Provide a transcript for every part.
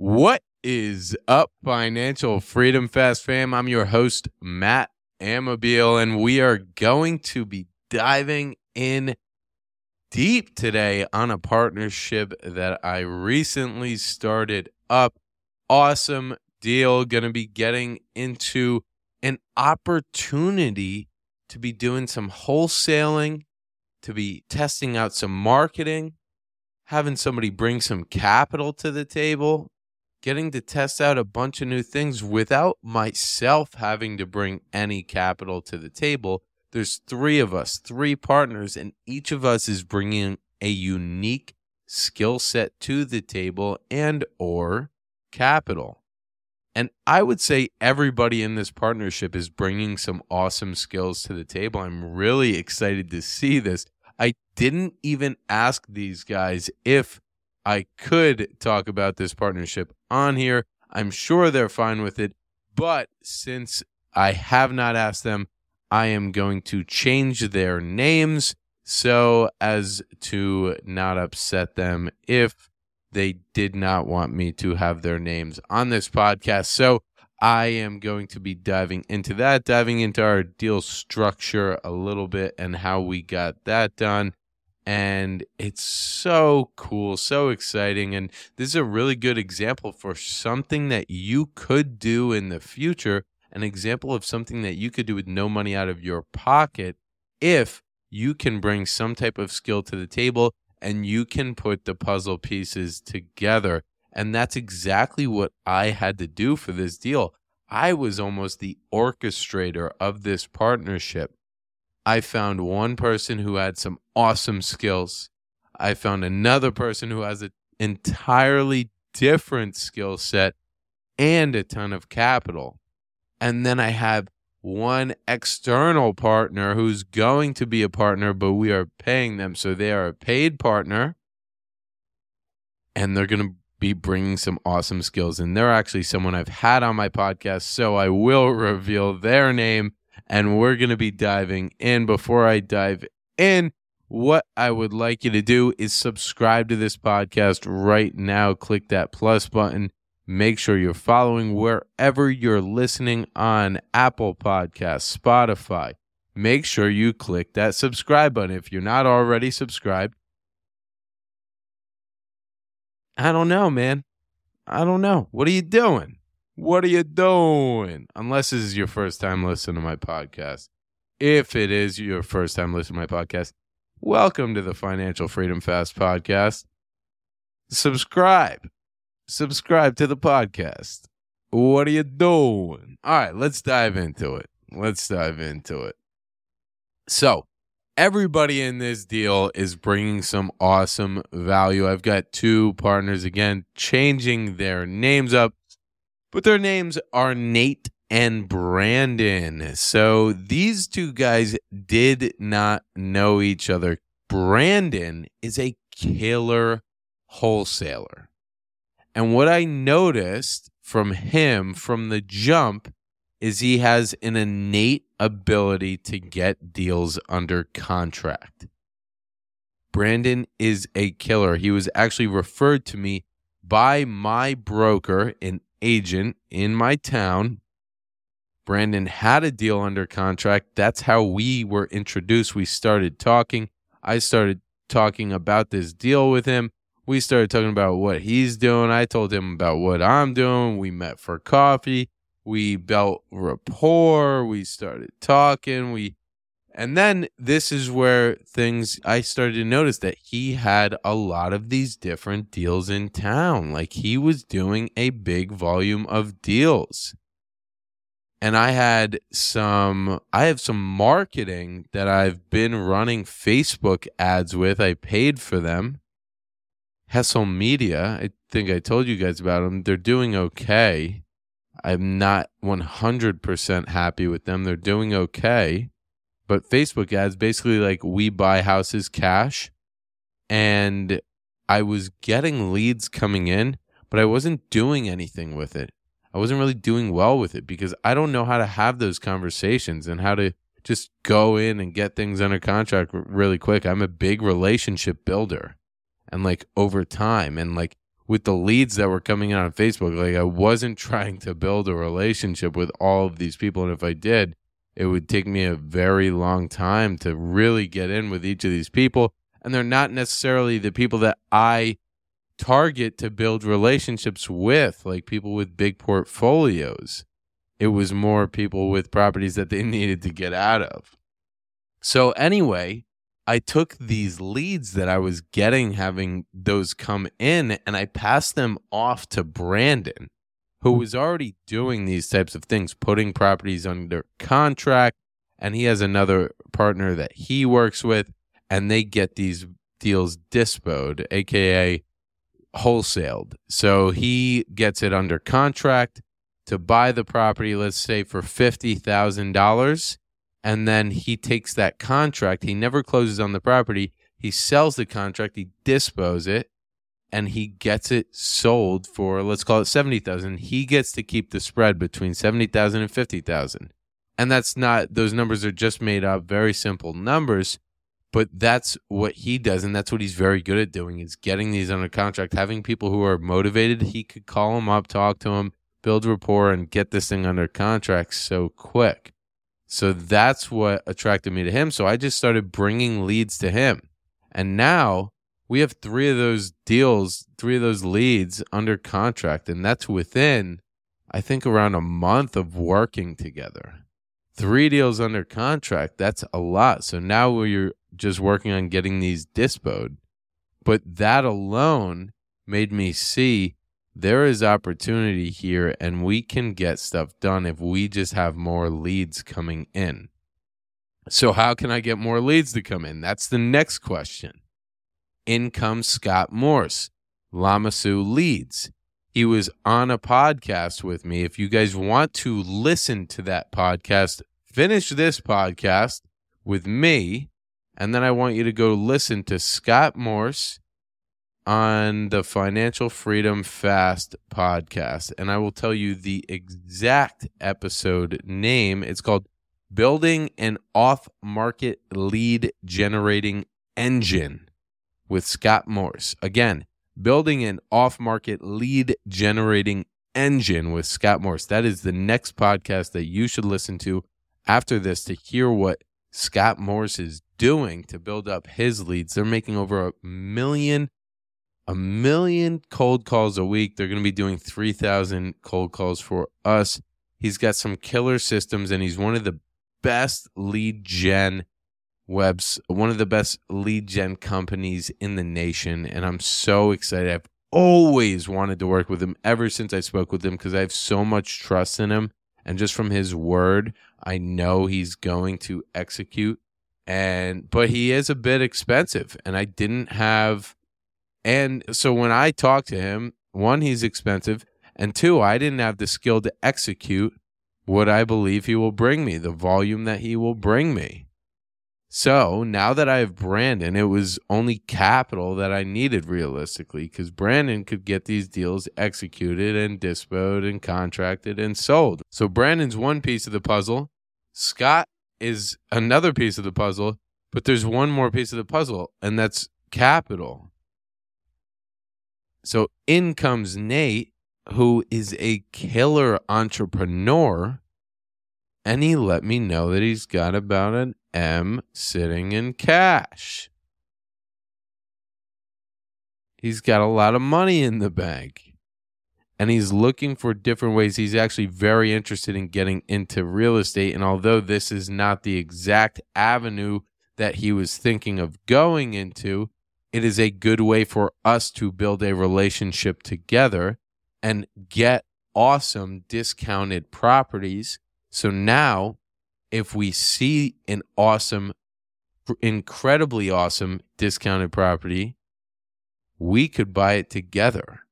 What is up, Financial Freedom Fast fam? I'm your host, Matt Amabile, and we are going to be diving in deep today on a partnership that I recently started up. Awesome deal. Going to be getting into an opportunity to be doing some wholesaling, to be testing out some marketing, having somebody bring some capital to the table, getting to test out a bunch of new things without myself having to bring any capital to the table. There's three of us, three partners, and each of us is bringing a unique skill set to the table and or capital. And I would say everybody in this partnership is bringing some awesome skills to the table. I'm really excited to see this. I didn't even ask these guys if I could talk about this partnership on here. I'm sure they're fine with it. But since I have not asked them, I am going to change their names so as to not upset them if they did not want me to have their names on this podcast. So I am going to be diving into that, diving into our deal structure a little bit and how we got that done. And it's so cool, so exciting. And this is a really good example for something that you could do in the future, an example of something that you could do with no money out of your pocket if you can bring some type of skill to the table and you can put the puzzle pieces together. And that's exactly what I had to do for this deal. I was almost the orchestrator of this partnership. I found one person who had some awesome skills. I found another person who has an entirely different skill set and a ton of capital. And then I have one external partner who's going to be a partner, but we are paying them. So they are a paid partner and they're going to be bringing some awesome skills. And they're actually someone I've had on my podcast. So I will reveal their name and we're going to be diving in. Before I dive in, what I would like you to do is subscribe to this podcast right now. Click that plus button Make sure you're following wherever you're listening on Apple Podcasts, Spotify. Make sure you click that subscribe button if you're not already subscribed. I don't know, man. I don't know. What are you doing? What are you doing? Unless this is your first time listening to my podcast. If it is your first time listening to my podcast, welcome to the Financial Freedom Fast podcast. Subscribe subscribe to the podcast. What are you doing? All right, let's dive into it. Let's dive into it. So, everybody in this deal is bringing some awesome value. I've got two partners again changing their names up, but their names are Nate and Brandon. So, these two guys did not know each other. Brandon is a killer wholesaler. And what I noticed from him from the jump is he has an innate ability to get deals under contract. Brandon is a killer. He was actually referred to me by my broker, an agent in my town. Brandon had a deal under contract. That's how we were introduced. We started talking. I started talking about this deal with him we started talking about what he's doing. I told him about what I'm doing. We met for coffee. We built rapport. We started talking. We and then this is where things I started to notice that he had a lot of these different deals in town. Like he was doing a big volume of deals. And I had some I have some marketing that I've been running Facebook ads with. I paid for them Hessel Media, I think I told you guys about them. They're doing okay. I'm not 100% happy with them. They're doing okay. But Facebook ads basically like we buy houses cash. And I was getting leads coming in, but I wasn't doing anything with it. I wasn't really doing well with it because I don't know how to have those conversations and how to just go in and get things under contract really quick. I'm a big relationship builder and like over time and like with the leads that were coming out on Facebook. Like I wasn't trying to build a relationship with all of these people. And if I did, it would take me a very long time to really get in with each of these people. And they're not necessarily the people that I target to build relationships with, like people with big portfolios. It was more people with properties that they needed to get out of. So, anyway, I took these leads that I was getting, having those come in, and I passed them off to Brandon, who was already doing these types of things, putting properties under contract. And he has another partner that he works with, and they get these deals dispoed, aka wholesaled. So he gets it under contract to buy the property, let's say for $50,000 and then he takes that contract. He never closes on the property. He sells the contract. He disposes it, and he gets it sold for let's call it seventy thousand. He gets to keep the spread between 70,000 and 50,000. and that's not those numbers are just made up, very simple numbers. But that's what he does, and that's what he's very good at doing is getting these under contract, having people who are motivated. He could call them up, talk to them, build rapport, and get this thing under contract so quick. So that's what attracted me to him. So I just started bringing leads to him. And now we have three of those deals, three of those leads under contract. And that's within, I think, around a month of working together. Three deals under contract, that's a lot. So now we're just working on getting these dispoed. But that alone made me see there is opportunity here and we can get stuff done if we just have more leads coming in. So, how can I get more leads to come in? That's the next question. In comes Scott Morse, Lamassu Leads. He was on a podcast with me. If you guys want to listen to that podcast, finish this podcast with me, and then I want you to go listen to Scott Morse on the Financial Freedom Fast podcast, and I will tell you the exact episode name. It's called Building an Off Market Lead Generating Engine with Scott Morse. Again, Building an Off Market Lead Generating Engine with Scott Morse. That is the next podcast that you should listen to after this to hear what Scott Morse is doing to build up his leads. They're making over a million a million cold calls a week. They're going to be doing 3,000 cold calls for us. He's got some killer systems and he's one of the best lead gen webs, one of the best lead gen companies in the nation. And I'm so excited. I've always wanted to work with him ever since I spoke with him because I have so much trust in him. And just from his word, I know he's going to execute. And, but he is a bit expensive. And I didn't have and so when I talked to him, one, he's expensive, and two, I didn't have the skill to execute what I believe he will bring me, the volume that he will bring me. So now that I have Brandon, it was only capital that I needed realistically because Brandon could get these deals executed and disposed and contracted and sold. So Brandon's one piece of the puzzle. Scott is another piece of the puzzle, but there's one more piece of the puzzle, and that's capital. So in comes Nate, who is a killer entrepreneur, and he let me know that he's got about an M sitting in cash. He's got a lot of money in the bank. And he's looking for different ways. He's actually very interested in getting into real estate. And although this is not the exact avenue that he was thinking of going into, it is a good way for us to build a relationship together and get awesome discounted properties. So now, if we see an awesome, incredibly awesome discounted property, we could buy it together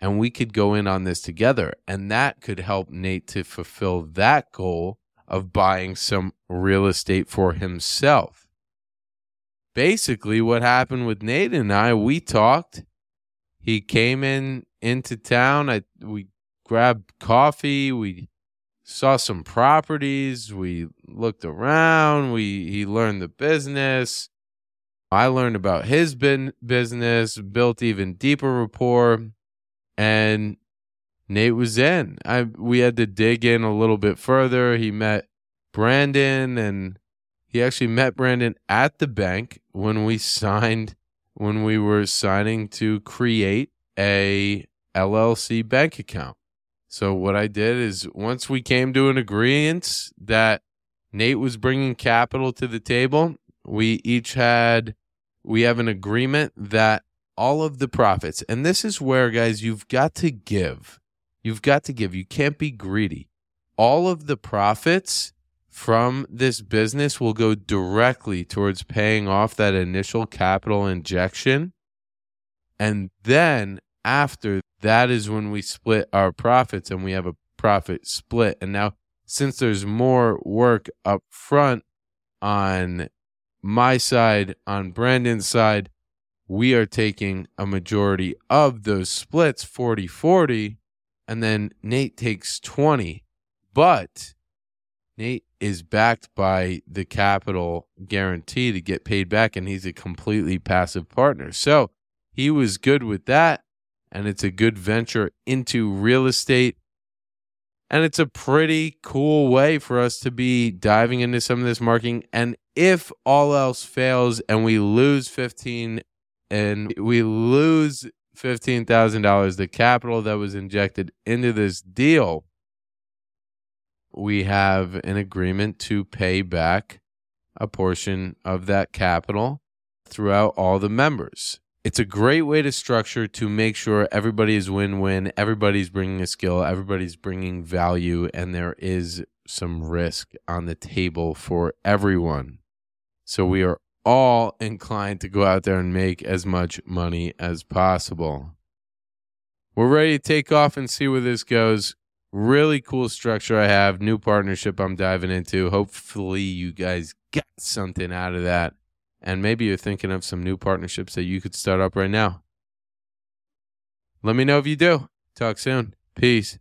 and we could go in on this together. And that could help Nate to fulfill that goal of buying some real estate for himself basically what happened with Nate and I. We talked. He came in into town. I we grabbed coffee. We saw some properties. We looked around. We he learned the business. I learned about his bin, business, built even deeper rapport. And Nate was in. I we had to dig in a little bit further. He met Brandon and he actually met Brandon at the bank when we signed when we were signing to create a LLC bank account. So what I did is once we came to an agreement that Nate was bringing capital to the table, we each had we have an agreement that all of the profits and this is where guys you've got to give. You've got to give. You can't be greedy. All of the profits from this business will go directly towards paying off that initial capital injection. And then after that is when we split our profits and we have a profit split. And now, since there's more work up front on my side, on Brandon's side, we are taking a majority of those splits 40 40 and then Nate takes 20 but Nate is backed by the capital guarantee to get paid back and he's a completely passive partner. So he was good with that and it's a good venture into real estate. And it's a pretty cool way for us to be diving into some of this marketing. And if all else fails and we lose 15 and we lose $15,000, the capital that was injected into this deal, we have an agreement to pay back a portion of that capital throughout all the members. It's a great way to structure to make sure everybody is win win, everybody's bringing a skill, everybody's bringing value, and there is some risk on the table for everyone. So we are all inclined to go out there and make as much money as possible. We're ready to take off and see where this goes. Really cool structure I have, new partnership I'm diving into. Hopefully, you guys got something out of that. And maybe you're thinking of some new partnerships that you could start up right now. Let me know if you do. Talk soon. Peace.